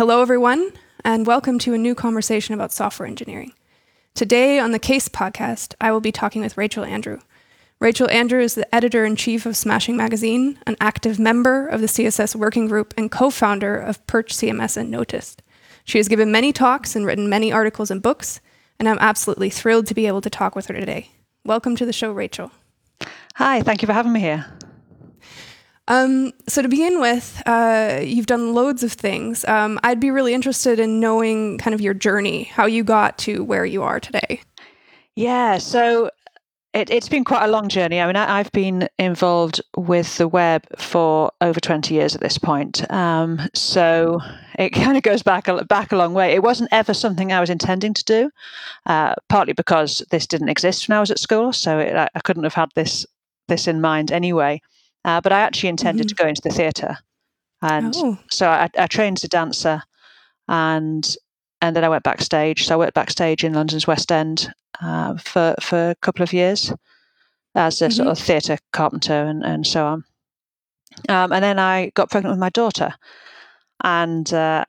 Hello, everyone, and welcome to a new conversation about software engineering. Today on the CaSE podcast, I will be talking with Rachel Andrew. Rachel Andrew is the editor in chief of Smashing Magazine, an active member of the CSS working group, and co founder of Perch CMS and Notist. She has given many talks and written many articles and books, and I'm absolutely thrilled to be able to talk with her today. Welcome to the show, Rachel. Hi, thank you for having me here. Um, so to begin with, uh, you've done loads of things. Um, I'd be really interested in knowing kind of your journey, how you got to where you are today. Yeah, so it, has been quite a long journey. I mean, I, have been involved with the web for over 20 years at this point. Um, so it kind of goes back a, back a long way. It wasn't ever something I was intending to do, uh, partly because this didn't exist when I was at school. So it, I couldn't have had this this in mind anyway. Uh, but I actually intended mm-hmm. to go into the theatre, and oh. so I, I, trained as a dancer, and and then I went backstage. So I worked backstage in London's West End uh, for for a couple of years as a mm-hmm. sort of theatre carpenter and, and so on. Um, and then I got pregnant with my daughter, and uh,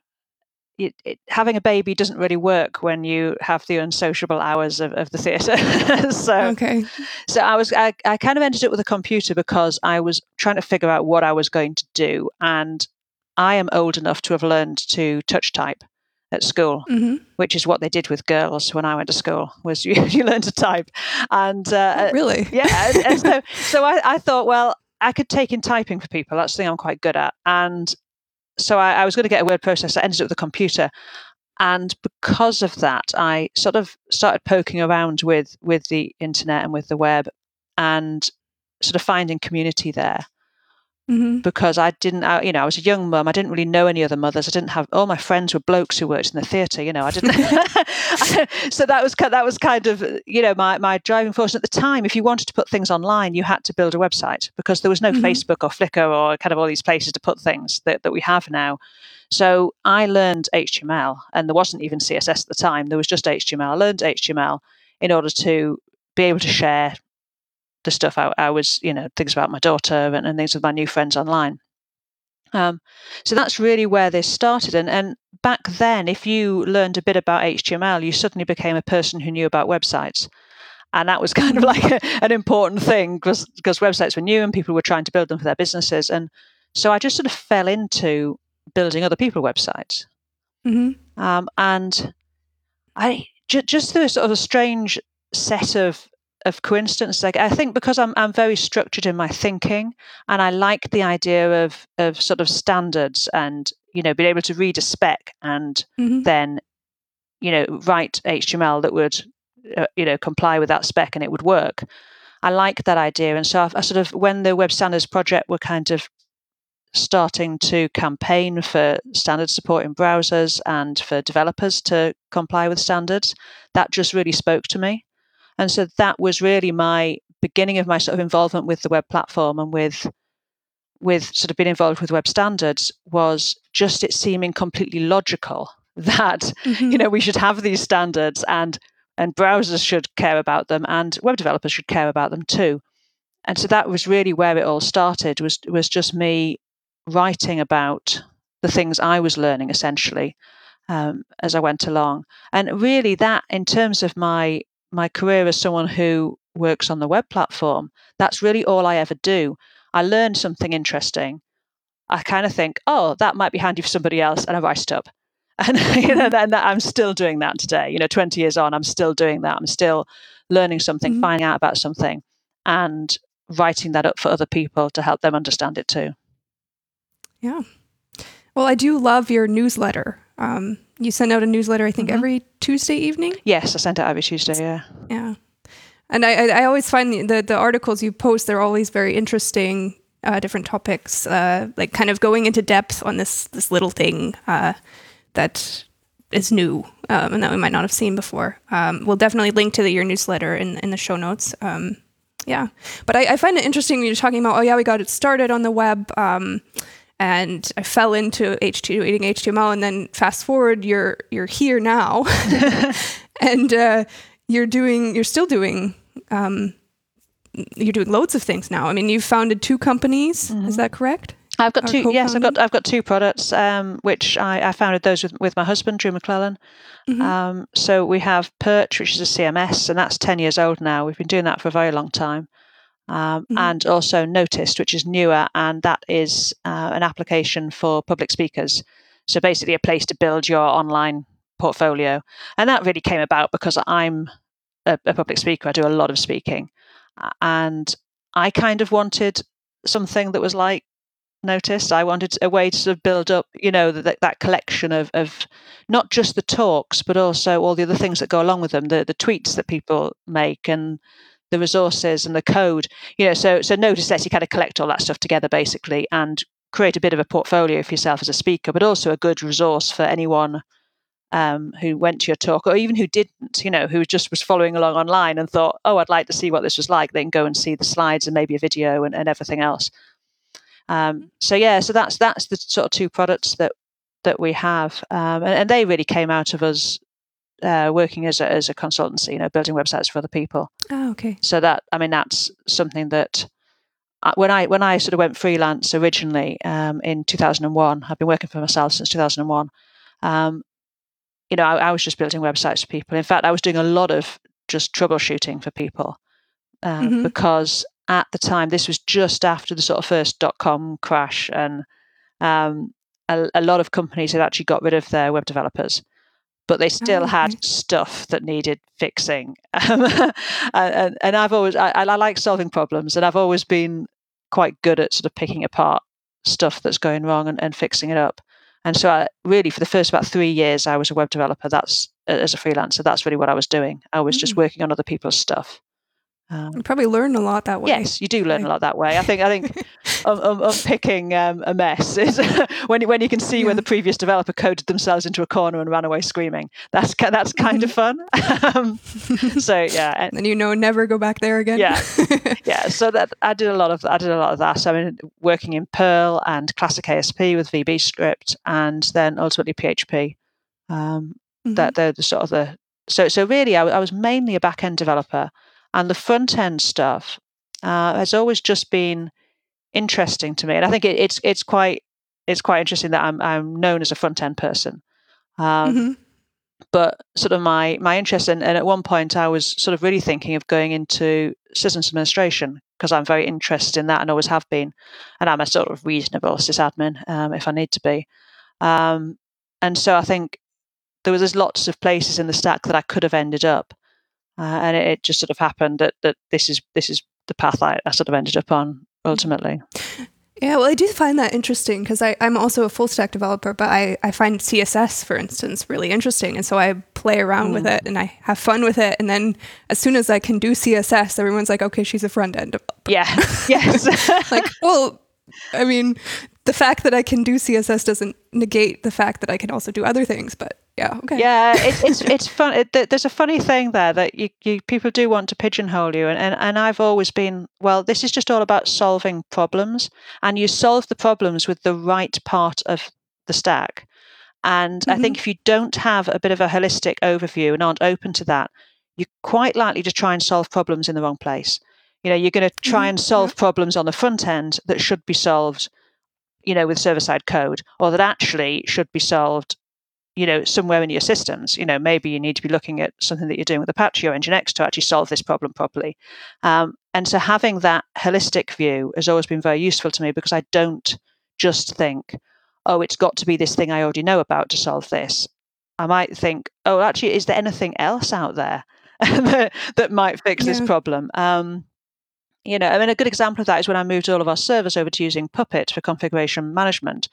it, it, having a baby doesn't really work when you have the unsociable hours of, of the theatre. so, okay. so I was I, I kind of ended up with a computer because I was trying to figure out what I was going to do, and I am old enough to have learned to touch type at school, mm-hmm. which is what they did with girls when I went to school. Was you, you learn to type, and uh, oh, really, yeah. and, and so so I, I thought, well, I could take in typing for people. That's the thing I'm quite good at, and so I, I was going to get a word processor. I ended up with a computer, and because of that, I sort of started poking around with with the internet and with the web, and sort of finding community there. Mm-hmm. Because I didn't, you know, I was a young mum. I didn't really know any other mothers. I didn't have all my friends were blokes who worked in the theatre. You know, I didn't. so that was that was kind of you know my my driving force at the time. If you wanted to put things online, you had to build a website because there was no mm-hmm. Facebook or Flickr or kind of all these places to put things that that we have now. So I learned HTML, and there wasn't even CSS at the time. There was just HTML. I learned HTML in order to be able to share the stuff I, I was, you know, things about my daughter and, and things with my new friends online. Um, so that's really where this started. And, and back then, if you learned a bit about HTML, you suddenly became a person who knew about websites. And that was kind of like a, an important thing because, because websites were new and people were trying to build them for their businesses. And so I just sort of fell into building other people websites. Mm-hmm. Um, and I j- just through a sort of a strange set of of coincidence. Like I think because I'm I'm very structured in my thinking, and I like the idea of of sort of standards and you know being able to read a spec and mm-hmm. then you know write HTML that would uh, you know comply with that spec and it would work. I like that idea, and so I, I sort of when the Web Standards project were kind of starting to campaign for standard support in browsers and for developers to comply with standards, that just really spoke to me. And so that was really my beginning of my sort of involvement with the web platform and with with sort of being involved with web standards was just it seeming completely logical that mm-hmm. you know we should have these standards and and browsers should care about them and web developers should care about them too and so that was really where it all started was was just me writing about the things i was learning essentially um, as i went along and really that in terms of my my career as someone who works on the web platform, that's really all I ever do. I learn something interesting. I kind of think, oh, that might be handy for somebody else, and I write it up. And you know, then I'm still doing that today. You know, 20 years on, I'm still doing that. I'm still learning something, mm-hmm. finding out about something, and writing that up for other people to help them understand it too. Yeah. Well, I do love your newsletter. Um, you send out a newsletter, I think, mm-hmm. every Tuesday evening. Yes, I send it every Tuesday. Yeah. Yeah, and I I always find the the, the articles you post they're always very interesting, uh, different topics, uh, like kind of going into depth on this this little thing uh, that is new um, and that we might not have seen before. Um, we'll definitely link to the, your newsletter in in the show notes. Um, yeah, but I, I, find it interesting when you're talking about oh yeah we got it started on the web. And I fell into H2 reading HTML, and then fast forward, you're you're here now, and uh, you're doing you're still doing um, you're doing loads of things now. I mean, you've founded two companies. Mm-hmm. Is that correct? I've got two. Yes, I've got I've got two products, um, which I, I, founded those with with my husband, Drew McLellan. Mm-hmm. Um, so we have Perch, which is a CMS, and that's ten years old now. We've been doing that for a very long time. Um, mm-hmm. And also Notist, which is newer, and that is uh, an application for public speakers. So basically, a place to build your online portfolio. And that really came about because I'm a, a public speaker. I do a lot of speaking, and I kind of wanted something that was like noticed. I wanted a way to sort of build up, you know, that that collection of of not just the talks, but also all the other things that go along with them, the the tweets that people make and the resources and the code. You know, so so Notist lets you kind of collect all that stuff together basically and create a bit of a portfolio for yourself as a speaker, but also a good resource for anyone um, who went to your talk or even who didn't, you know, who just was following along online and thought, oh, I'd like to see what this was like, they can go and see the slides and maybe a video and, and everything else. Um, so yeah, so that's that's the sort of two products that that we have, um, and, and, they really came out of us uh, working as a, as a consultancy, you know, building websites for other people. Oh, okay. So that I mean, that's something that uh, when I when I sort of went freelance originally um, in 2001, I've been working for myself since 2001. Um, you know, I, I, was just building websites for people. In fact, I was doing a lot of just troubleshooting for people uh, mm-hmm. because at the time, this was just after the sort of first dot com crash, and um, a, a, lot of companies had actually got rid of their web developers, but they still oh, okay. had stuff that needed fixing. and, and, I've always, I, I like solving problems, and I've always been quite good at sort of picking apart stuff that's going wrong and, and fixing it up. And so, I, really, for the first about three years, I was a web developer. That's as a freelancer. That's really what I was doing. I was mm. just working on other people's stuff. Um, you probably learn a lot that way. Yes, you do learn a lot that way. I think. I think unpicking um, a mess is when when you can see yeah. when the previous developer coded themselves into a corner and ran away screaming. That's that's kind of fun. um, so yeah, and you know, never go back there again. Yeah, yeah. So that I did a lot of I did a lot of that. I mean, working in Perl and classic ASP with VB script, and then ultimately PHP. Um, mm-hmm. That they're the sort of the so so really, I, I was mainly a back end developer and the front end stuff uh, has always just been interesting to me. And I think it, it's it's quite it's quite interesting that I'm I'm known as a front end person. Um, mm-hmm. But sort of my my interest in, and at one point I was sort of really thinking of going into systems administration because I'm very interested in that and always have been, and I'm a sort of reasonable sysadmin um, if I need to be. Um, and so I think there was there's lots of places in the stack that I could have ended up, uh, and it, it, just sort of happened that that this is this is the path I, I sort of ended up on ultimately. Yeah, well, I do find that interesting because I'm also a full stack developer, but I, I find CSS, for instance, really interesting. And so I play around mm. with it and I have fun with it. And then as soon as I can do CSS, everyone's like, okay, she's a front end developer. Yeah. yes. like, well, I mean, the fact that I can do CSS doesn't negate the fact that I can also do other things, but yeah, okay. Yeah, it's it's it's fun. It, there's a funny thing there that you, you people do want to pigeonhole you, and, and and I've always been well. This is just all about solving problems, and you solve the problems with the right part of the stack. And mm-hmm. I think if you don't have a bit of a holistic overview and aren't open to that, you're quite likely to try and solve problems in the wrong place. You know, you're going to try mm-hmm. and solve problems on the front end that should be solved, you know, with server side code, or that actually should be solved you know, somewhere in your systems. You know, maybe you need to be looking at something that you're doing with Apache or Nginx to actually solve this problem properly. Um, and so having that holistic view has always been very useful to me because I don't just think, oh, it's got to be this thing I already know about to solve this. I might think, oh, actually, is there anything else out there that, that might fix yeah. this problem? Um, you know, I mean, a good example of that is when I moved all of our servers over to using Puppet for configuration management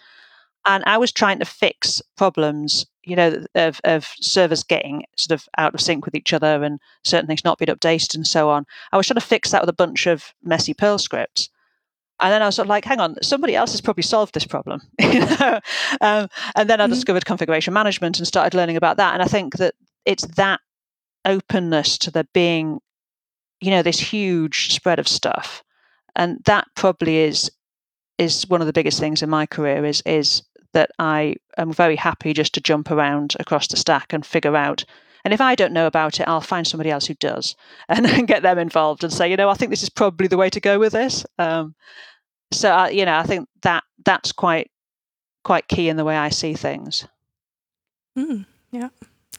and I was trying to fix problems, you know, of, of servers getting sort of out of sync with each other and certain things not being updated and so on. I was trying to fix that with a bunch of messy Perl scripts. And then I was sort of like, hang on, somebody else has probably solved this problem. you know? um, and then I mm-hmm. discovered configuration management and started learning about that. And I think that it's that openness to there being, you know, this huge spread of stuff. And that probably is is one of the biggest things in my career is is that I am very happy just to jump around across the stack and figure out. And if I don't know about it, I'll find somebody else who does and then get them involved and say, you know, I think this is probably the way to go with this. Um, so uh, you know, I think that that's quite quite key in the way I see things. Mm, yeah,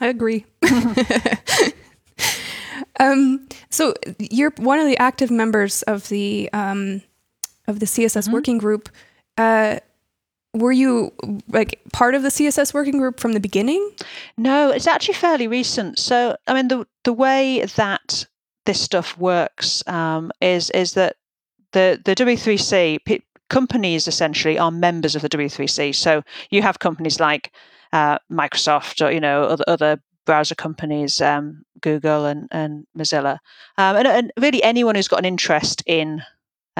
I agree. um, so you're one of the active members of the um, of the CSS mm-hmm. working group. Uh, were you like part of the css working group from the beginning? No it's actually fairly recent. So i mean the the way that this stuff works um, is is that the the w3c p- companies essentially are members of the w3c so you have companies like uh, microsoft or you know other, other browser companies um, google and, and mozilla. Um, and, and really anyone who's got an interest in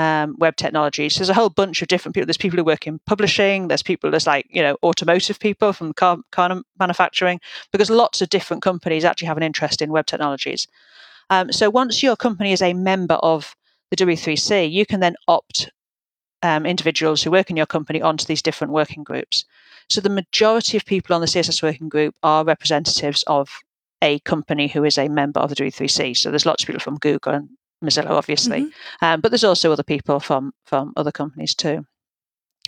um, web technologies. There's a whole bunch of different people. There's people who work in publishing. There's people there's like you know automotive people from car, car manufacturing because lots of different companies actually have an interest in web technologies. Um, so once your company is a member of the W3C, you can then opt um, individuals who work in your company onto these different working groups. So the majority of people on the CSS working group are representatives of a company who is a member of the W3C. So there's lots of people from Google and Mozilla, obviously, mm-hmm. um, but there's also other people from from other companies too.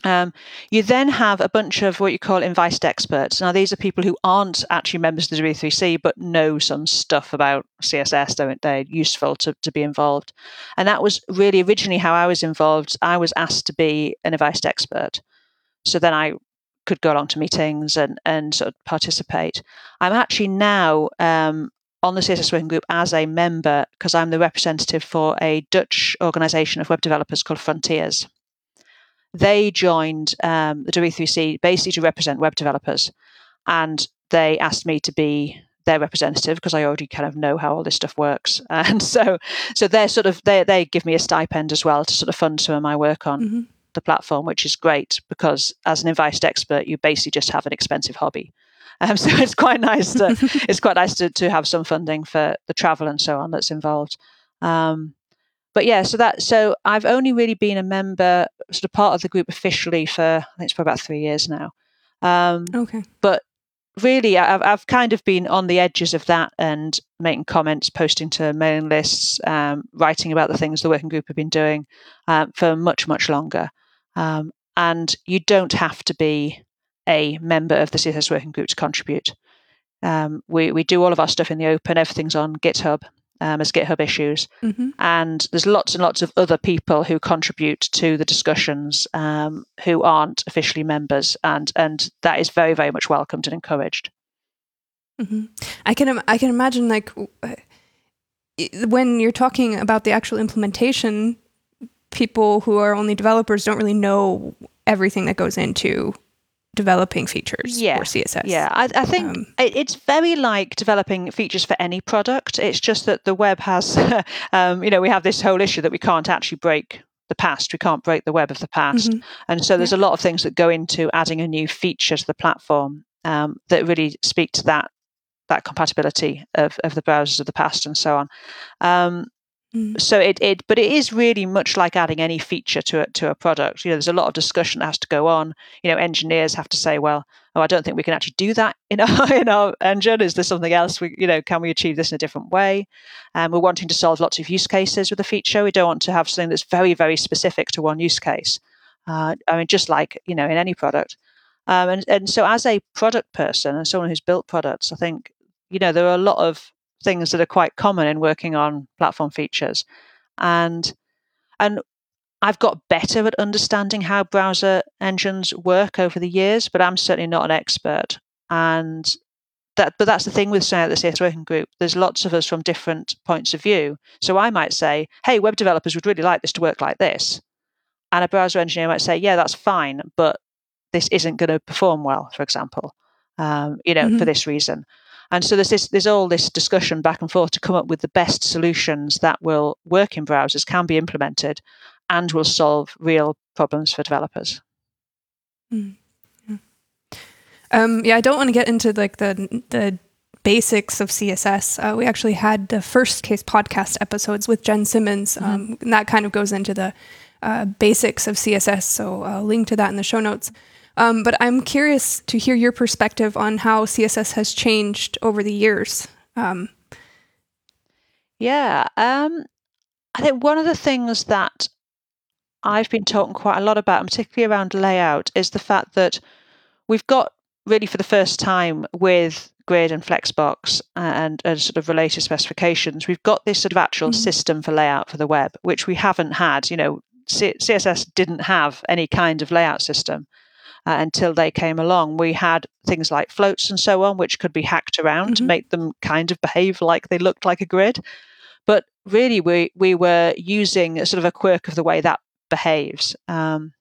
Um, you then have a bunch of what you call invited experts. Now, these are people who aren't actually members of the W3C, but know some stuff about CSS. They're, they're useful to, to be involved. And that was really originally how I was involved. I was asked to be an invited expert. So then I could go along to meetings and, and sort of participate. I'm actually now um, on the CSS Working Group as a member because I'm the representative for a Dutch organization of web developers called Fronteers. They joined um, the W3C basically to represent web developers, and they asked me to be their representative because I already kind of know how all this stuff works, and so so they're sort of they they give me a stipend as well to sort of fund some of my work on. Mm-hmm. The platform, which is great because as an invited expert, you basically just have an expensive hobby um, so it's quite nice to it's quite nice to, to have some funding for the travel and so on that's involved. Um, but yeah, so that so I've only really been a member, sort of part of the group officially for I think it's for about three years now. Um, okay. But really, I've I've kind of been on the edges of that and making comments, posting to mailing lists, um, writing about the things the working group have been doing um, for much much longer. Um, and you don't have to be a member of the CSS working group to contribute. Um, we, we do all of our stuff in the open, everything's on GitHub um, as GitHub issues. Mm-hmm. And there's lots and lots of other people who contribute to the discussions um, who aren't officially members. And, and that is very, very much welcomed and encouraged. Mm-hmm. I can I can imagine like when you're talking about the actual implementation, people who are only developers don't really know everything that goes into developing features yeah. for CSS. Yeah, I, I think um, it's very like developing features for any product. It's just that the web has, um, you know, we have this whole issue that we can't actually break the past. We can't break the web of the past. Mm-hmm. And so there's yeah. a lot of things that go into adding a new feature to the platform um, that really speak to that that compatibility of, of the browsers of the past and so on. Um, Mm. So it, it, but it is really much like adding any feature to a, to a product. You know, there's a lot of discussion that has to go on. You know, engineers have to say, well, oh, I don't think we can actually do that in our in our engine. Is there something else? We, you know, can we achieve this in a different way? And um, we're wanting to solve lots of use cases with a feature. We don't want to have something that's very very specific to one use case. Uh, I mean, just like you know, in any product. Um, and and so as a product person and someone who's built products, I think you know there are a lot of things that are quite common in working on platform features. And and I've got better at understanding how browser engines work over the years, but I'm certainly not an expert. And that, but that's the thing with saying at the CSS working group. There's lots of us from different points of view. So I might say, "Hey, web developers would really like this to work like this," and a browser engineer might say, "Yeah, that's fine, but this isn't going to perform well." For example, um, you know, mm-hmm. for this reason. And so there's this, there's all this discussion back and forth to come up with the best solutions that will work in browsers, can be implemented, and will solve real problems for developers. Mm. Yeah. Um, yeah, I don't want to get into like the the basics of CSS. Uh, we actually had the first CaSE podcast episodes with Jen Simmons, mm-hmm. um, and that kind of goes into the uh, basics of CSS. So I'll link to that in the show notes. Um, but I'm curious to hear your perspective on how CSS has changed over the years. Um, yeah, um, I think one of the things that I've been talking quite a lot about, particularly around layout, is the fact that we've got really for the first time with Grid and Flexbox and, and sort of related specifications, we've got this sort of actual mm-hmm. system for layout for the web, which we haven't had. You know, C- CSS didn't have any kind of layout system uh, until they came along. We had things like floats and so on, which could be hacked around mm-hmm. to make them kind of behave like they looked like a grid. But really, we we were using a sort of a quirk of the way that behaves. Um,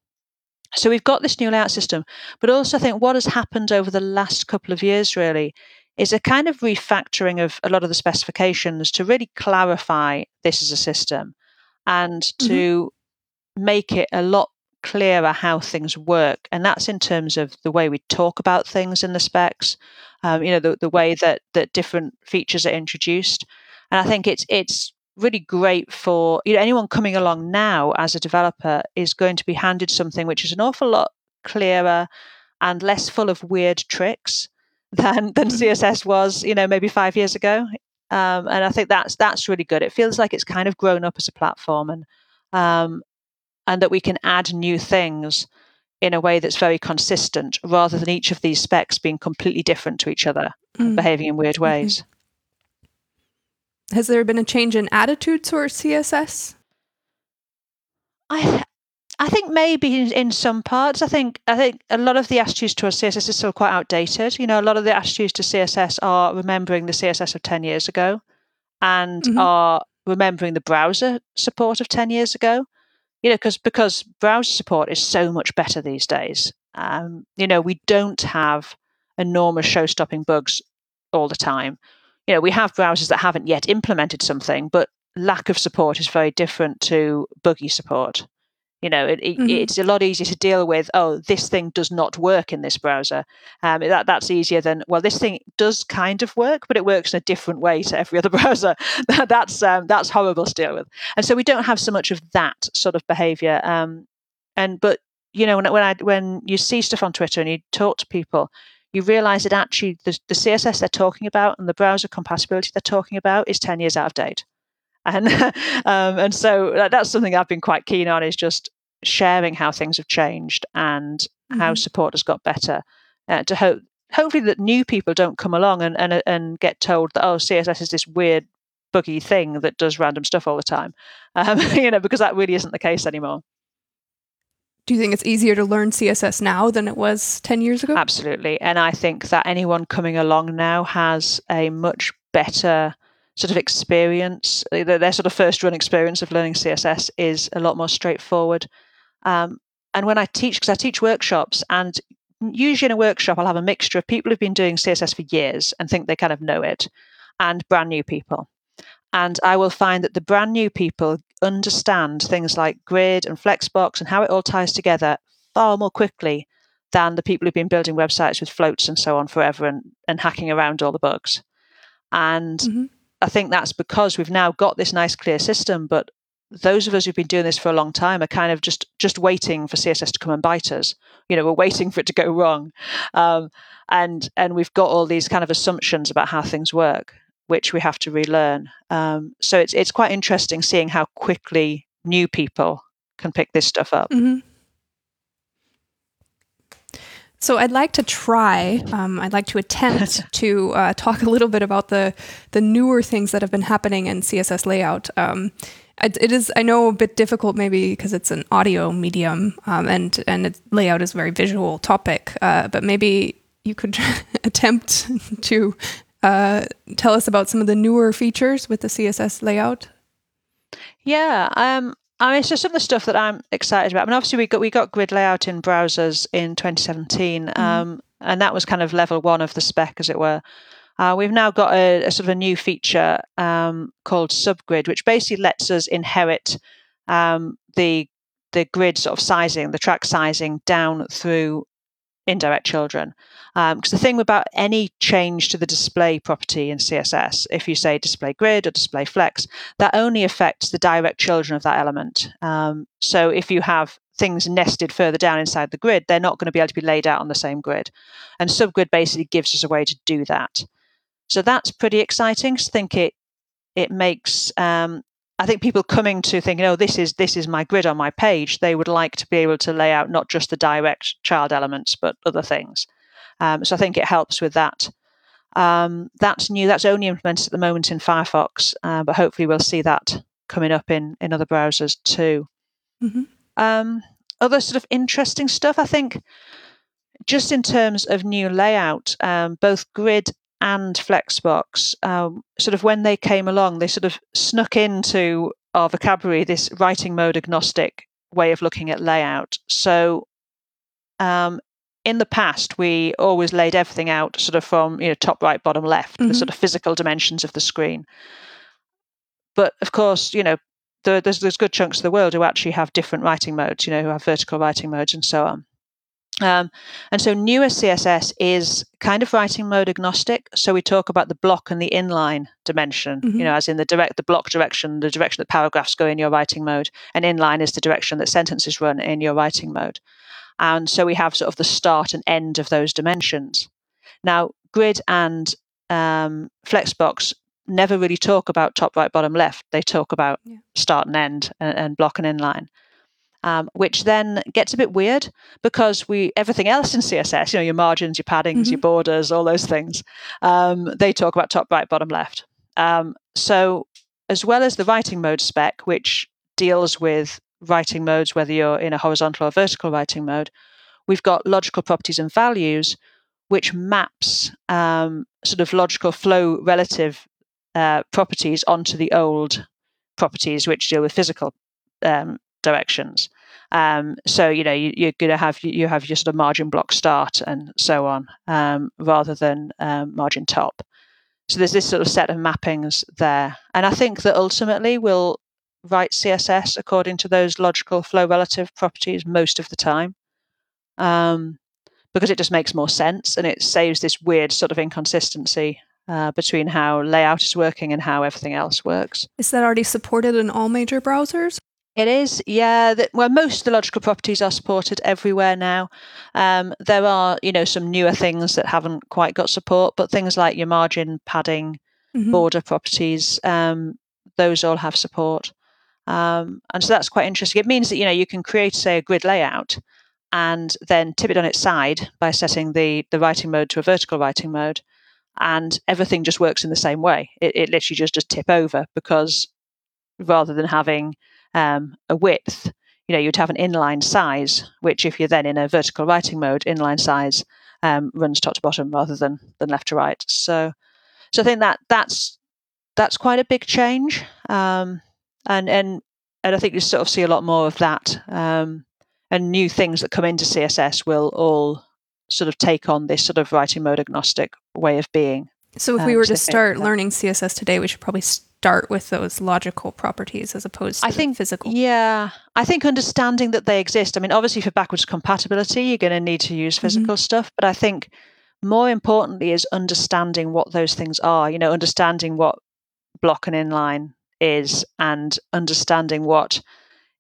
so we've got this new layout system, but also I think what has happened over the last couple of years really is a kind of refactoring of a lot of the specifications to really clarify this as a system and mm-hmm. to make it a lot clearer how things work. And that's in terms of the way we talk about things in the specs, um, you know, the, the way that, that different features are introduced. And I think it's it's really great for you know anyone coming along now as a developer is going to be handed something which is an awful lot clearer and less full of weird tricks than than mm-hmm. CSS was, you know, maybe five years ago. Um, and I think that's that's really good. It feels like it's kind of grown up as a platform, and um, and that we can add new things in a way that's very consistent, rather than each of these specs being completely different to each other, mm. behaving in weird ways. Mm-hmm. Has there been a change in attitudes towards CSS? I I think maybe in, in, some parts. I think I think a lot of the attitudes towards CSS is still quite outdated. You know, a lot of the attitudes to CSS are remembering the CSS of ten years ago, and mm-hmm. are remembering the browser support of ten years ago. You know, because because browser support is so much better these days. Um, you know, we don't have enormous show-stopping bugs all the time you know, we have browsers that haven't yet implemented something, but lack of support is very different to buggy support. You know, it, it, mm-hmm. it's a lot easier to deal with. Oh, this thing does not work in this browser. Um, that that's easier than well, this thing does kind of work, but it works in a different way to every other browser. that's um, that's horrible to deal with. And so we don't have so much of that sort of behavior. Um, and but you know, when when I when you see stuff on Twitter and you talk to people, you realize that actually the, the CSS they're talking about and the browser compatibility they're talking about is 10 years out of date. And, um, and so that's something I've been quite keen on is just sharing how things have changed and mm-hmm. how support has got better uh, to hope hopefully that new people don't come along and, and and get told that oh css is this weird buggy thing that does random stuff all the time um, you know because that really isn't the case anymore do you think it's easier to learn CSS now than it was 10 years ago? Absolutely. And I think that anyone coming along now has a much better sort of experience. Their sort of first run experience of learning CSS is a lot more straightforward. Um, and when I teach, because I teach workshops, and usually in a workshop, I'll have a mixture of people who've been doing CSS for years and think they kind of know it, and brand new people. And I will find that the brand new people understand things like grid and flexbox and how it all ties together far more quickly than the people who've been building websites with floats and so on forever and, and hacking around all the bugs. And mm-hmm. I think that's because we've now got this nice clear system, but those of us who've been doing this for a long time are kind of just just waiting for CSS to come and bite us. You know, we're waiting for it to go wrong, um, and and we've got all these kind of assumptions about how things work which we have to relearn. Um, so it's it's quite interesting seeing how quickly new people can pick this stuff up. Mm-hmm. So I'd like to try. Um, I'd like to attempt to uh, talk a little bit about the the newer things that have been happening in CSS layout. Um, it, it is, I know, a bit difficult maybe because it's an audio medium um, and and layout is a very visual topic. Uh, but maybe you could attempt to uh, tell us about some of the newer features with the CSS layout? Yeah, um, I mean, so some of the stuff that I'm excited about. I mean, obviously we got we got grid layout in browsers in 2017, mm-hmm. um, and that was kind of level one of the spec, as it were. Uh, we've now got a, a, sort of a new feature um, called subgrid, which basically lets us inherit um, the the grid sort of sizing, the track sizing down through indirect children. Because um, the thing about any change to the display property in CSS, if you say display grid or display flex, that only affects the direct children of that element. Um, so if you have things nested further down inside the grid, they're not going to be able to be laid out on the same grid. And subgrid basically gives us a way to do that. So that's pretty exciting. I think it it makes um, I think people coming to thinking, oh, this is this is my grid on my page, they would like to be able to lay out not just the direct child elements, but other things. Um, so I think it helps with that. Um, that's new. That's only implemented at the moment in Firefox, uh, but hopefully we'll see that coming up in in other browsers too. Mm-hmm. Um, other sort of interesting stuff, I think, just in terms of new layout, um, both Grid and Flexbox, um, sort of when they came along, they sort of snuck into our vocabulary this writing mode agnostic way of looking at layout. So um, in the past, we always laid everything out sort of from you know top right, bottom left, mm-hmm. the sort of physical dimensions of the screen. But of course, you know, there's there's good chunks of the world who actually have different writing modes, you know, who have vertical writing modes and so on. Um, and so newer CSS is kind of writing mode agnostic. So we talk about the block and the inline dimension, mm-hmm. you know, as in the direct the block direction, the direction that paragraphs go in your writing mode, and inline is the direction that sentences run in your writing mode. And so we have sort of the start and end of those dimensions. Now, grid and um, Flexbox never really talk about top, right, bottom, left. They talk about yeah. start and end and, and block and inline um, which then gets a bit weird because we everything else in CSS, you know, your margins, your paddings, mm-hmm. your borders, all those things, um, they talk about top, right, bottom, left. Um, so as well as the writing mode spec, which deals with writing modes, whether you're in a horizontal or vertical writing mode, we've got logical properties and values, which maps um, sort of logical flow relative uh, properties onto the old properties which deal with physical um, directions. Um, so you know you, are going to have you have your sort of margin block start and so on, um, rather than um, margin top. So there's this sort of set of mappings there, and I think that ultimately we'll write CSS according to those logical flow relative properties most of the time, um, because it just makes more sense and it saves this weird sort of inconsistency uh, between how layout is working and how everything else works. Is that already supported in all major browsers? It is, yeah. That, well, most of the logical properties are supported everywhere now. Um, there are, you know, some newer things that haven't quite got support, but things like your margin, padding, mm-hmm. border properties, um, those all have support. Um, and so that's quite interesting. It means that you know you can create, say, a grid layout, and then tip it on its side by setting the the writing mode to a vertical writing mode, and everything just works in the same way. It, it literally just just tip over because rather than having um, a width, you know, you'd have an inline size, which if you're then in a vertical writing mode, inline size um, runs top to bottom rather than than left to right. So, so I think that that's that's quite a big change, um, and and and I think you sort of see a lot more of that, um, and new things that come into CSS will all sort of take on this sort of writing mode agnostic way of being. So if we um, were to start learning CSS today, we should probably start with those logical properties as opposed to I think, physical. Yeah. I think understanding that they exist. I mean, obviously, for backwards compatibility, you're going to need to use mm-hmm. physical mm-hmm. stuff. But I think more importantly is understanding what those things are, you know, understanding what block and inline is and understanding what,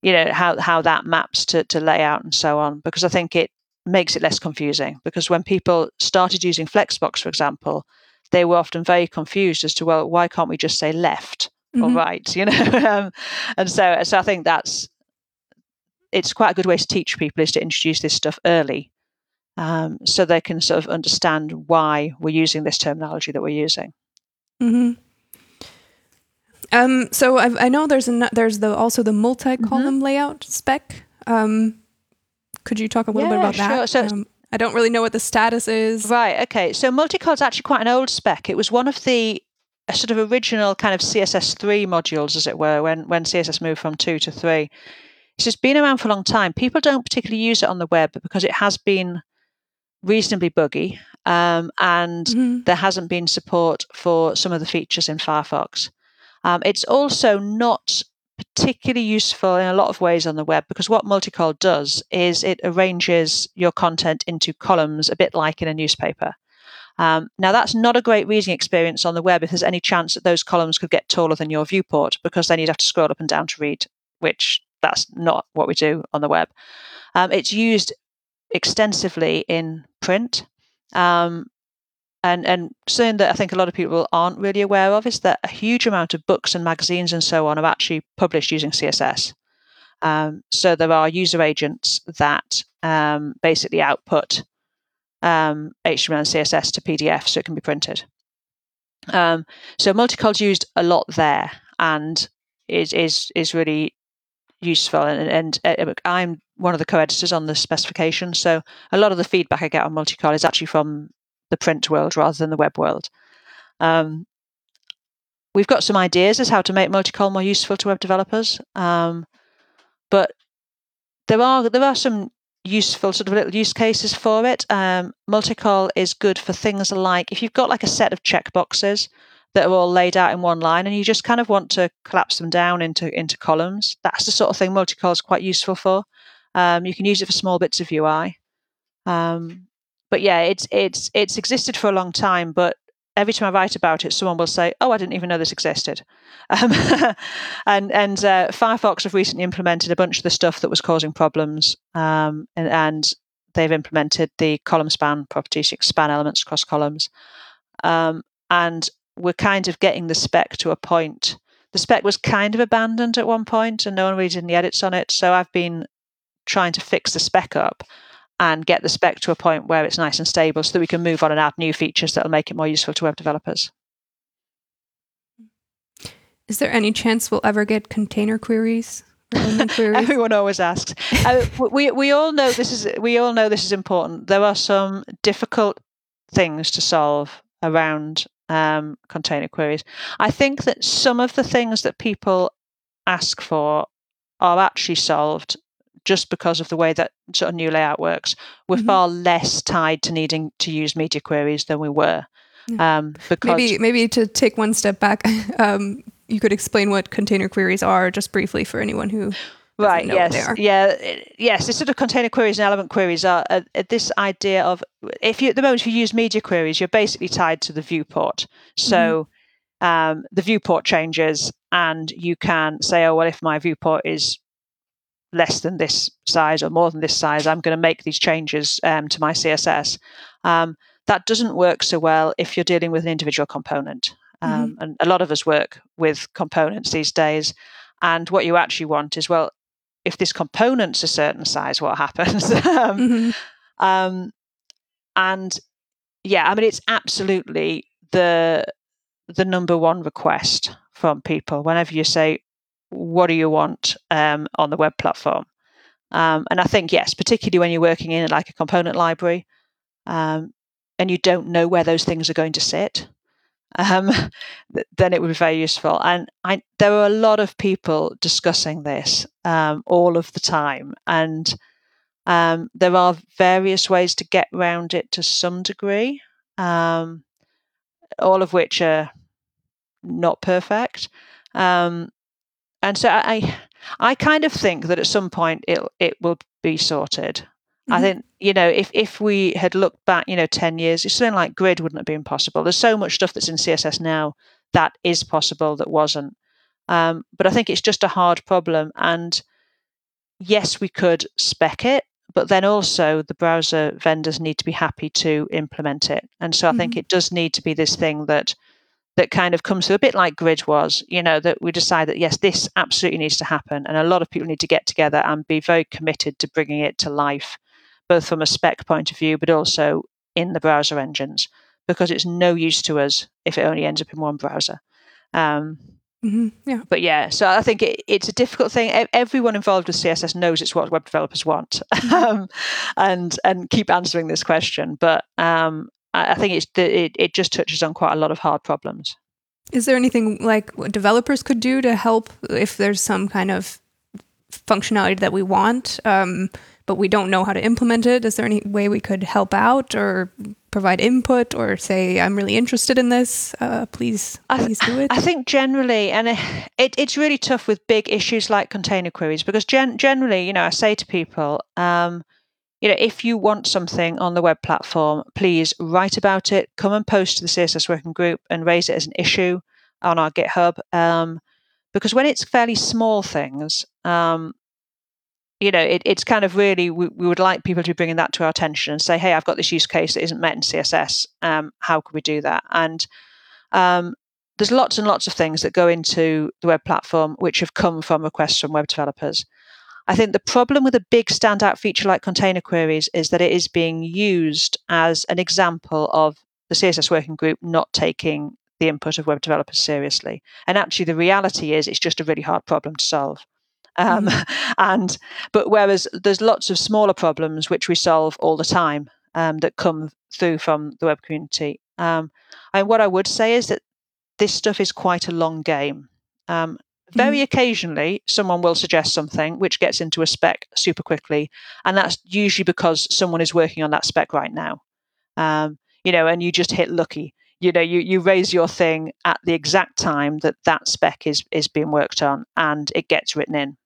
you know, how, how that maps to, to layout and so on. Because I think it makes it less confusing. Because when people started using Flexbox, for example, they were often very confused as to well why can't we just say left mm-hmm. or right you know um, and so so i think that's it's quite a good way to teach people is to introduce this stuff early um, so they can sort of understand why we're using this terminology that we're using mm-hmm. Um, so I've, i know there's a, there's the also the multi-column mm-hmm. layout spec um, could you talk a little yeah, bit about sure. that so um, I don't really know what the status is. Right. Okay. So multicol is actually quite an old spec. It was one of the sort of original kind of CSS three modules, as it were, when when CSS moved from two to three. It's just been around for a long time. People don't particularly use it on the web because it has been reasonably buggy, um, and mm-hmm. there hasn't been support for some of the features in Firefox. Um, it's also not particularly useful in a lot of ways on the web because what multicol does is it arranges your content into columns a bit like in a newspaper. Um, now, that's not a great reading experience on the web if there's any chance that those columns could get taller than your viewport, because then you'd have to scroll up and down to read, which that's not what we do on the web. Um, it's used extensively in print. Um, and and something that I think a lot of people aren't really aware of is that a huge amount of books and magazines and so on are actually published using CSS. Um, so there are user agents that um, basically output um, HTML and CSS to PDF so it can be printed. Um, so multicol is used a lot there and is is is really useful. And, and I'm one of the co-editors on the specification, so a lot of the feedback I get on multicol is actually from the print world rather than the web world. Um, we've got some ideas as how to make multicol more useful to web developers, um, but there are there are some useful sort of little use cases for it. Um, is good for things like if you've got like a set of checkboxes that are all laid out in one line and you just kind of want to collapse them down into into columns. That's the sort of thing multicol is quite useful for. Um, you can use it for small bits of UI. Um, but yeah, it's it's it's existed for a long time, but every time I write about it, someone will say, "Oh, I didn't even know this existed." Um, and and uh, Firefox have recently implemented a bunch of the stuff that was causing problems, um, and, and, they've implemented the column span properties, you span elements across columns, um, and we're kind of getting the spec to a point. The spec was kind of abandoned at one point, and no one really did any edits on it. So I've been trying to fix the spec up and get the spec to a point where it's nice and stable so that we can move on and add new features that will make it more useful to web developers. Is there any chance we'll ever get container queries? Everyone always asks. Uh, we we all know this is we all know this is important. There are some difficult things to solve around um, container queries. I think that some of the things that people ask for are actually solved just because of the way that sort of new layout works. We're mm-hmm. far less tied to needing to use media queries than we were. Um, because maybe maybe to take one step back, um, you could explain what container queries are just briefly for anyone who right yes yeah yes this sort of container queries and element queries are uh, uh, this idea of if you at the moment if you use media queries you're basically tied to the viewport so mm-hmm. um, the viewport changes and you can say oh well if my viewport is less than this size or more than this size, I'm going to make these changes um, to my CSS. Um, that doesn't work so well if you're dealing with an individual component. Um, mm-hmm. And a lot of us work with components these days. And what you actually want is, well, if this component's a certain size, what happens? Um, mm-hmm. Um, and yeah, I mean, it's absolutely the the number one request from people whenever you say what do you want um, on the web platform? Um, and I think, yes, particularly when you're working in like a component library um, and you don't know where those things are going to sit, um, then it would be very useful. And I, there are a lot of people discussing this um, all of the time. And um, there are various ways to get around it to some degree, all of which are not perfect. Um, and so I, I kind of think that at some point it it will be sorted. Mm-hmm. I think you know if if we had looked back, you know, ten years, something like grid wouldn't have been possible. There's so much stuff that's in CSS now that is possible that wasn't. Um, but I think it's just a hard problem. And yes, we could spec it, but then also the browser vendors need to be happy to implement it. And so I mm-hmm. think it does need to be this thing that that kind of comes to a bit like grid was you know that we decide that yes this absolutely needs to happen and a lot of people need to get together and be very committed to bringing it to life both from a spec point of view but also in the browser engines because it's no use to us if it only ends up in one browser um, mm-hmm, yeah. But yeah, so I think it, it's a difficult thing. Everyone involved with CSS knows it's what web developers want, mm-hmm. um, and and keep answering this question. But um, I think it's it, it just touches on quite a lot of hard problems. Is there anything like what developers could do to help if there's some kind of functionality that we want, um, but we don't know how to implement it? Is there any way we could help out or provide input or say, I'm really interested in this, uh, please, please do it? I think generally, and it, it's really tough with big issues like container queries because gen- generally, you know, I say to people, um, you know, if you want something on the web platform, please write about it, come and post to the CSS working group and raise it as an issue on our GitHub. Um, because when it's fairly small things, um, you know, it, it's kind of really, we, we, would like people to be bringing that to our attention and say, hey, I've got this use case that isn't met in CSS. Um, how can we do that? And um, there's lots and lots of things that go into the web platform which have come from requests from web developers. I think the problem with a big standout feature like container queries is that it is being used as an example of the CSS working group not taking the input of web developers seriously. And actually, the reality is it's just a really hard problem to solve. Um, mm. And but whereas there's lots of smaller problems which we solve all the time um, that come through from the web community. Um, and what I would say is that this stuff is quite a long game. Um, very mm. occasionally, someone will suggest something which gets into a spec super quickly, and that's usually because someone is working on that spec right now. Um, you know, and you just hit lucky. You know, you you raise your thing at the exact time that that spec is is being worked on, and it gets written in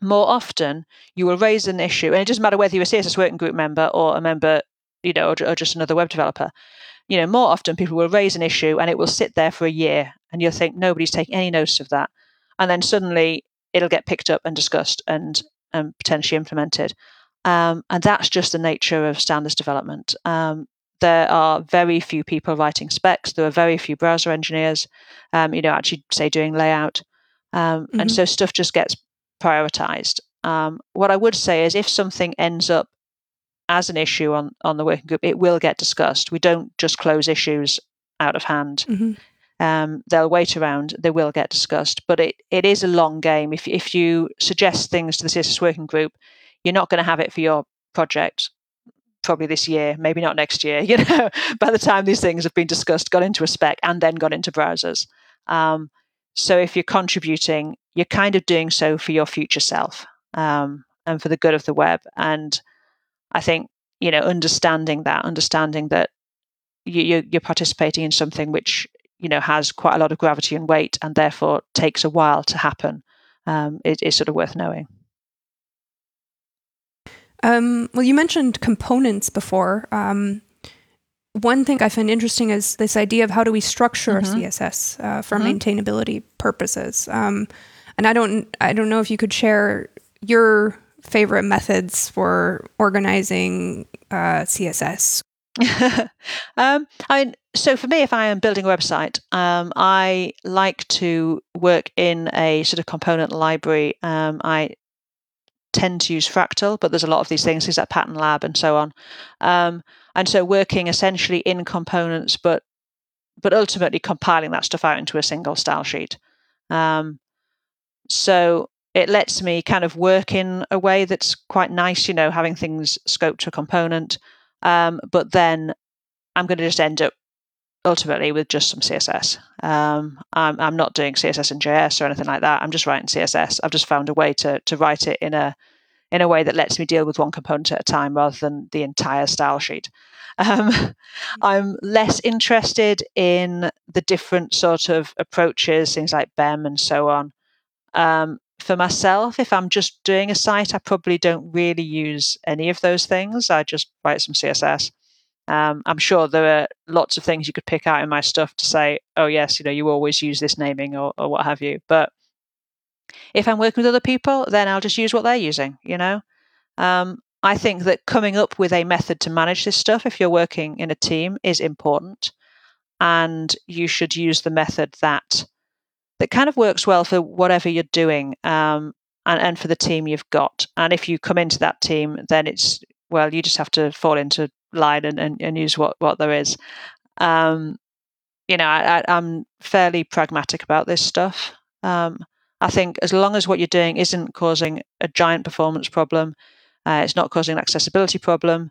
more often you will raise an issue, and it doesn't matter whether you're a CSS working group member or a member, you know, or, or just another web developer. You know, more often people will raise an issue and it will sit there for a year, and you'll think nobody's taking any notice of that, and then suddenly it'll get picked up and discussed and and potentially implemented. Um, and that's just the nature of standards development. Um, there are very few people writing specs. There are very few browser engineers, um, you know, actually say doing layout. Um, mm-hmm. And so stuff just gets prioritized. Um, what I would say is if something ends up as an issue on, on the working group, it will get discussed. We don't just close issues out of hand. Mm-hmm. Um, they'll wait around, they will get discussed. But it, it is a long game. If, if you suggest things to the CSS working group, you're not going to have it for your project probably this year, maybe not next year. You know, by the time these things have been discussed, got into a spec, and then got into browsers. Um, so if you're contributing, you're kind of doing so for your future self um, and for the good of the web. And I think you know understanding that, understanding that you, you're participating in something which you know has quite a lot of gravity and weight, and therefore takes a while to happen, um, is, is sort of worth knowing. Um, well, you mentioned components before. Um, one thing I find interesting is this idea of how do we structure mm-hmm. CSS uh, for mm-hmm. maintainability purposes. Um, and I don't, I don't know if you could share your favorite methods for organizing uh, CSS. um, I so for me, if I am building a website, um, I like to work in a sort of component library. Um, I tend to use Fractal, but there's a lot of these things, things like Pattern Lab and so on. Um, and so working essentially in components, but but ultimately compiling that stuff out into a single style sheet. Um, so it lets me kind of work in a way that's quite nice, you know, having things scoped to a component. Um, but then I'm going to just end up ultimately with just some CSS. Um, I'm, I'm not doing CSS and JS or anything like that. I'm just writing CSS. I've just found a way to to write it in a in a way that lets me deal with one component at a time rather than the entire style sheet. Um, I'm less interested in the different sort of approaches, things like BEM and so on. Um, for myself, if I'm just doing a site, I probably don't really use any of those things. I just write some CSS. Um, I'm sure there are lots of things you could pick out in my stuff to say, oh, yes, you know, you always use this naming or, or what have you. But if I'm working with other people, then I'll just use what they're using, you know? Um, I think that coming up with a method to manage this stuff, if you're working in a team, is important. And you should use the method that that kind of works well for whatever you're doing um, and, and for the team you've got. And if you come into that team, then it's, well, you just have to fall into line and, and, and use what, what there is. Um, you know, I, am fairly pragmatic about this stuff. Um, I think as long as what you're doing isn't causing a giant performance problem, uh, it's not causing an accessibility problem.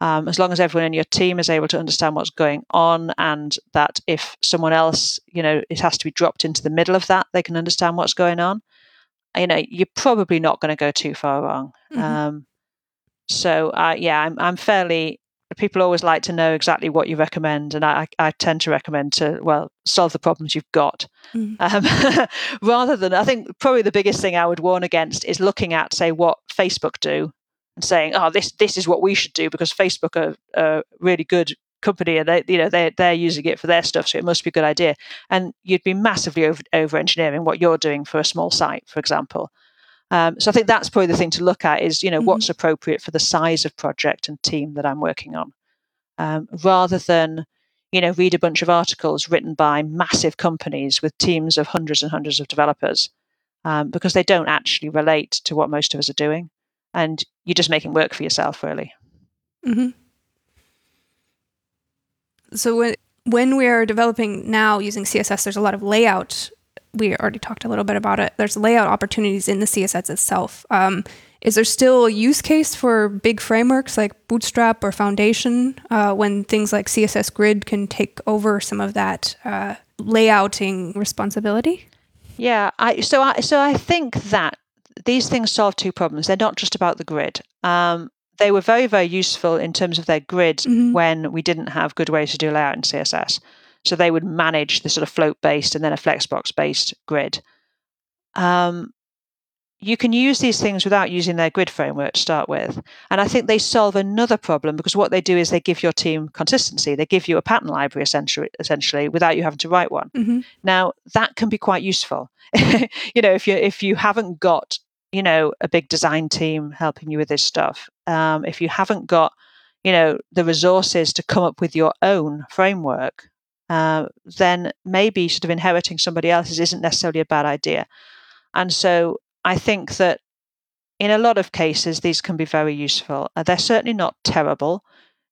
Um, as long as everyone in your team is able to understand what's going on, and that if someone else, you know, it has to be dropped into the middle of that, they can understand what's going on. You know, you're probably not going to go too far wrong. Mm-hmm. Um, so, uh, yeah, I'm, I'm fairly people always like to know exactly what you recommend, and I, I tend to recommend to well solve the problems you've got, mm. um, rather than I think probably the biggest thing I would warn against is looking at say what Facebook do and saying oh this this is what we should do because Facebook are a really good company and they you know they they're using it for their stuff so it must be a good idea. And you'd be massively over over engineering what you're doing for a small site for example Um, so I think that's probably the thing to look at is, you know, mm-hmm. what's appropriate for the size of project and team that I'm working on, um, rather than, you know, read a bunch of articles written by massive companies with teams of hundreds and hundreds of developers, um, because they don't actually relate to what most of us are doing, and you're just making work for yourself, really. Mm-hmm. So when when we are developing now using CSS, there's a lot of layout we already talked a little bit about it. There's layout opportunities in the CSS itself. Um, is there still a use case for big frameworks like Bootstrap or Foundation uh, when things like CSS Grid can take over some of that uh, layouting responsibility? Yeah, I, so I so I think that these things solve two problems. They're not just about the grid. Um, they were very very useful in terms of their grid mm-hmm. when we didn't have good ways to do layout in CSS. So they would manage the sort of float based and then a flexbox based grid. Um, you can use these things without using their grid framework to start with. And I think they solve another problem because what they do is they give your team consistency. They give you a pattern library essentially, essentially without you having to write one. Mm-hmm. Now that can be quite useful. you know, if you if you haven't got you know a big design team helping you with this stuff, um, if you haven't got you know the resources to come up with your own framework, uh, then maybe sort of inheriting somebody else's isn't necessarily a bad idea. And so I think that in a lot of cases, these can be very useful. Uh, they're certainly not terrible.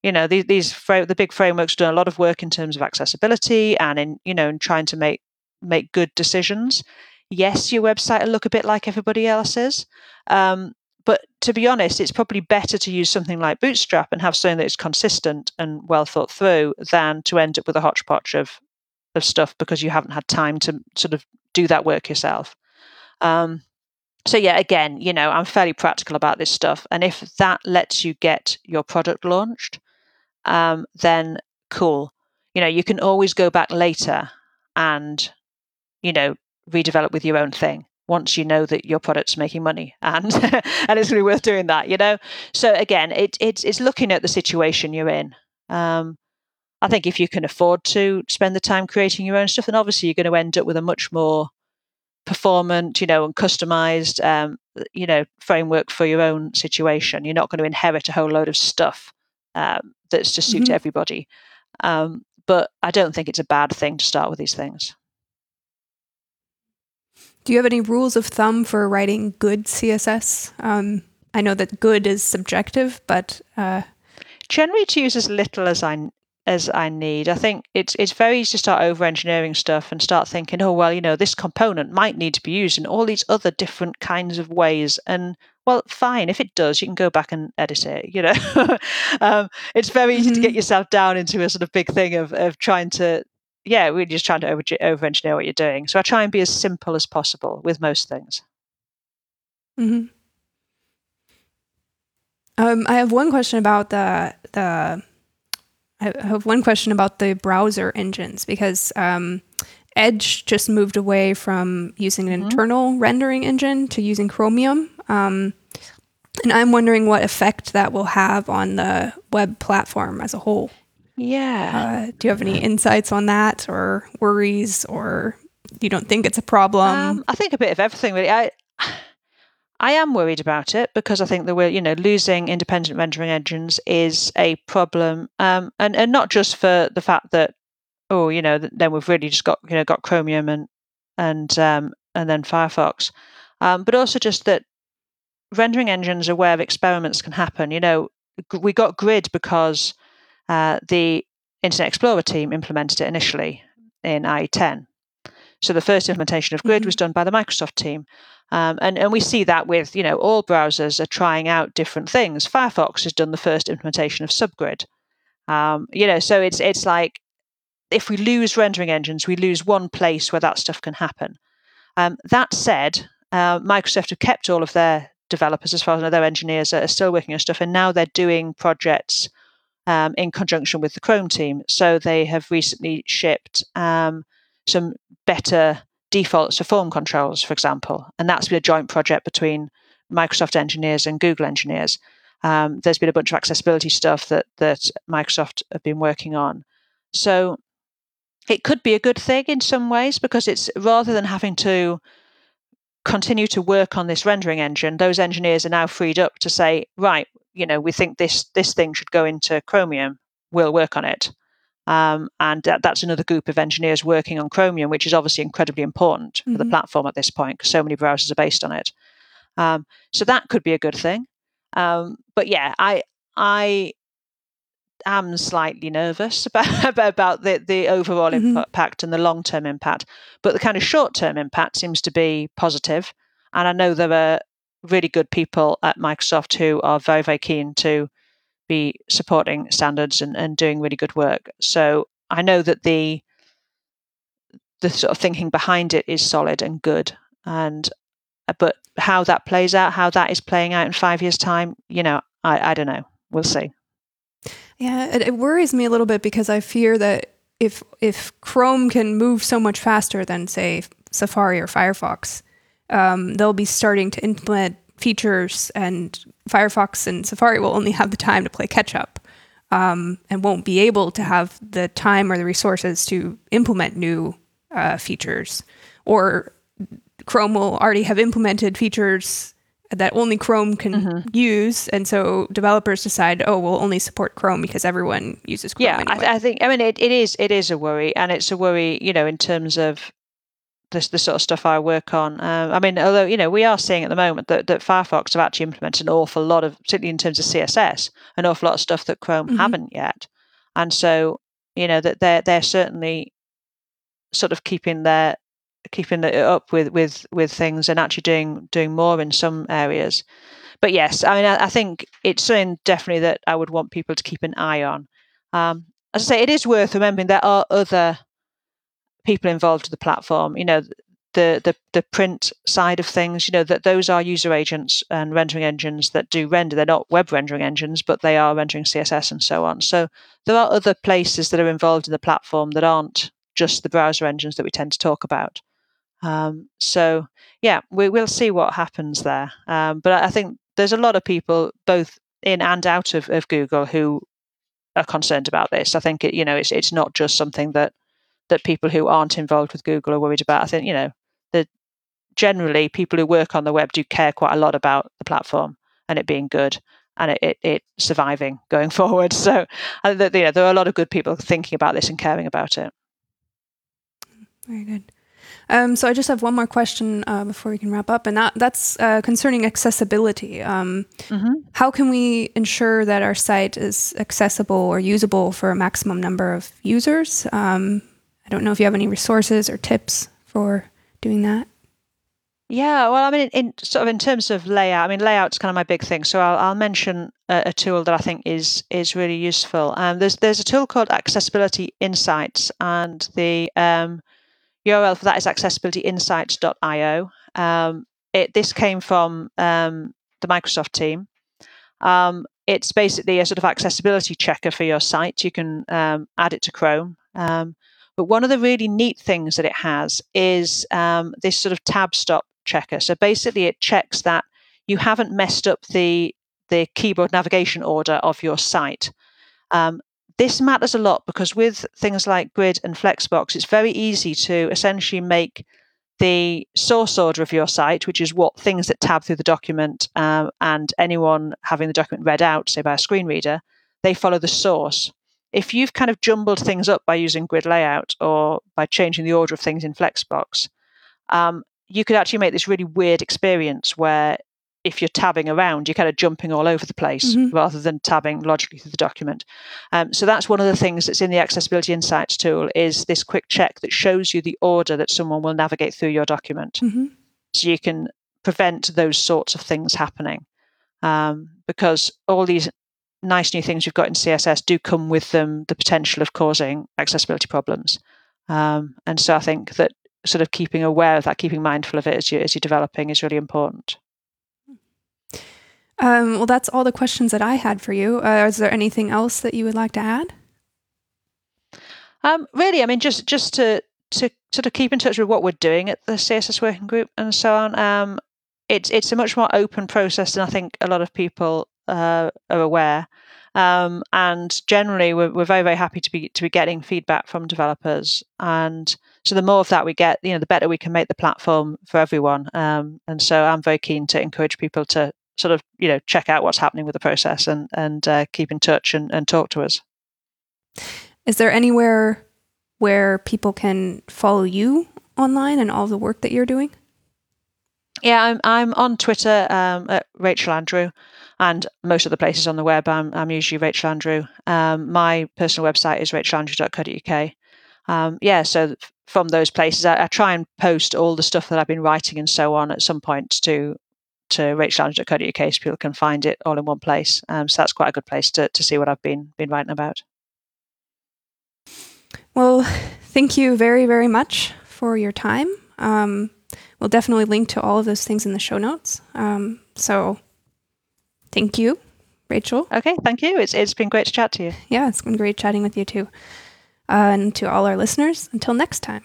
You know, these, these the big frameworks do a lot of work in terms of accessibility and in you know in trying to make make good decisions. Yes, your website will look a bit like everybody else's, um, but to be honest, it's probably better to use something like Bootstrap and have something that is consistent and well thought through than to end up with a hodgepodge of of stuff because you haven't had time to sort of do that work yourself. Um, so yeah, again, you know, I'm fairly practical about this stuff, and if that lets you get your product launched, um, then cool. You know, you can always go back later and you know redevelop with your own thing once you know that your product's making money and and it's really worth doing that you know? So again it, it's it's looking at the situation you're in. Um, i think if you can afford to spend the time creating your own stuff then obviously you're going to end up with a much more performant you know and customized um, you know framework for your own situation. You're not going to inherit a whole load of stuff um, that's to suit mm-hmm. everybody. Um, but i don't think it's a bad thing to start with these things do you have any rules of thumb for writing good CSS? Um, I know that good is subjective, but uh... generally to use as little as I as I need. I think it's it's very easy to start over engineering stuff and start thinking, oh well, you know, this component might need to be used in all these other different kinds of ways. And well, fine, if it does, you can go back and edit it. You know, um, it's very easy mm-hmm. to get yourself down into a sort of big thing of of trying to yeah, we're just trying to over, over engineer what you're doing. So I try and be as simple as possible with most things. hmm Um, I have one question about the the. I have one question about the browser engines because um, Edge just moved away from using an mm-hmm. internal rendering engine to using Chromium. Um, and I'm wondering what effect that will have on the web platform as a whole. Yeah. Uh, do you have any insights on that or worries or you don't think it's a problem? Um, I think a bit of everything really. I I am worried about it because I think that we're, you know, losing independent rendering engines is a problem, um, and and not just for the fact that, oh, you know, then we've really just got you know got Chromium and and um, and then Firefox, um, but also just that rendering engines are where experiments can happen. You know, we got Grid because uh, the Internet Explorer team implemented it initially in IE10. So the first implementation of Grid mm-hmm. was done by the Microsoft team. Um, and, and we see that with, you know, all browsers are trying out different things. Firefox has done the first implementation of Subgrid. Um, you know, so it's it's like if we lose rendering engines, we lose one place where that stuff can happen. Um, that said, uh, Microsoft have kept all of their developers, as far as I know, their engineers are still working on stuff, and now they're doing projects um, in conjunction with the Chrome team. So they have recently shipped um, some better defaults for form controls, for example, and that's been a joint project between Microsoft engineers and Google engineers. Um, there's been a bunch of accessibility stuff that that Microsoft have been working on. So it could be a good thing in some ways because it's rather than having to continue to work on this rendering engine, those engineers are now freed up to say, right, you know, we think this this thing should go into Chromium. We'll work on it. Um, and that, that's another group of engineers working on Chromium, which is obviously incredibly important mm-hmm. for the mm-hmm. platform at this point because so many browsers are based on it. Um, so that could be a good thing. Um, but yeah, I I am slightly nervous about about the the overall mm-hmm. impact and the long term impact. But the kind of short term impact seems to be positive, and I know there are really good people at Microsoft who are very very keen to be supporting standards and, and doing really good work. So I know that the the sort of thinking behind it is solid and good. And uh, but how that plays out, how that is playing out in five years' time, you know, I, I don't know. We'll see. Yeah, it, it worries me a little bit because I fear that if if Chrome can move so much faster than say Safari or Firefox, um, they'll be starting to implement features, and Firefox and Safari will only have the time to play catch up, um, and won't be able to have the time or the resources to implement new uh, features, or Chrome will already have implemented features that only Chrome can mm-hmm. use, and so developers decide, oh, we'll only support Chrome because everyone uses Chrome. Yeah, anyway. I, I, think. I mean, it, it is it is a worry, and it's a worry, you know, in terms of the, the sort of stuff I work on. Um, I mean, although you know, we are seeing at the moment that, that Firefox have actually implemented an awful lot of, particularly in terms of CSS, an awful lot of stuff that Chrome mm-hmm. haven't yet, and so you know that they're they're certainly sort of keeping their keeping it up with with with things and actually doing doing more in some areas. But yes, I mean, I, I think it's something definitely that I would want people to keep an eye on. Um, as I say, it is worth remembering there are other people involved with the platform. You know, the the the print side of things. You know that those are user agents and rendering engines that do render. They're not web rendering engines, but they are rendering CSS and so on. So there are other places that are involved in the platform that aren't just the browser engines that we tend to talk about. Um, so yeah, we will see what happens there. Um, but I think there's a lot of people, both in and out of, of Google, who are concerned about this. I think it, you know it's it's not just something that that people who aren't involved with Google are worried about. I think you know that generally people who work on the web do care quite a lot about the platform and it being good and it, it, it surviving going forward. So I think you know, there are a lot of good people thinking about this and caring about it. Very good. Um, so I just have one more question uh, before we can wrap up, and that that's uh, concerning accessibility. Um, mm-hmm. How can we ensure that our site is accessible or usable for a maximum number of users? Um, I don't know if you have any resources or tips for doing that. Yeah, well, I mean, in, sort of in terms of layout, I mean, layout's kind of my big thing. So I'll, I'll mention a, a, tool that I think is is really useful. Um, there's there's a tool called Accessibility Insights, and the um, URL for that is accessibilityinsights.io. Um, it, this came from um, the Microsoft team. Um, it's basically a sort of accessibility checker for your site. You can um, add it to Chrome. Um, but one of the really neat things that it has is um, this sort of tab stop checker. So basically, it checks that you haven't messed up the the keyboard navigation order of your site. Um, this matters a lot because with things like Grid and Flexbox, it's very easy to essentially make the source order of your site, which is what things that tab through the document um, and anyone having the document read out, say by a screen reader, they follow the source. If you've kind of jumbled things up by using grid layout or by changing the order of things in Flexbox, um, you could actually make this really weird experience where if you're tabbing around, you're kind of jumping all over the place mm-hmm. rather than tabbing logically through the document. Um, so that's one of the things that's in the Accessibility Insights tool is this quick check that shows you the order that someone will navigate through your document. Mm-hmm. So you can prevent those sorts of things happening. Um, because all these nice new things you've got in CSS do come with them the potential of causing accessibility problems. Um, and so I think that sort of keeping aware of that, keeping mindful of it as, you, as you're developing is really important. Um, well, that's all the questions that I had for you. Uh, is there anything else that you would like to add? Um, really, I mean, just just to to sort of keep in touch with what we're doing at the CSS working group and so on. Um, it's it's a much more open process than I think a lot of people uh, are aware. Um, and generally, we're, we're very very happy to be to be getting feedback from developers, and so the more of that we get, you know, the better we can make the platform for everyone. Um, and so I'm very keen to encourage people to sort of you know check out what's happening with the process and and uh, keep in touch and, and talk to us. Is there anywhere where people can follow you online and all the work that you're doing? Yeah, I'm I'm on Twitter um, at Rachel Andrew, and most of the places on the web. I'm I'm usually Rachel Andrew. Um, my personal website is rachelandrew.co.uk. Um, yeah, so from those places, I, I, try and post all the stuff that I've been writing and so on at some point to to rachelandrew.co.uk so people can find it all in one place. Um, so that's quite a good place to to see what I've been been writing about. Well, thank you very very much for your time. Um, we'll definitely link to all of those things in the show notes. Um, so thank you, Rachel. Okay, thank you. It's, it's been great to chat to you. Yeah, it's been great chatting with you too. Uh, and to all our listeners, until next time.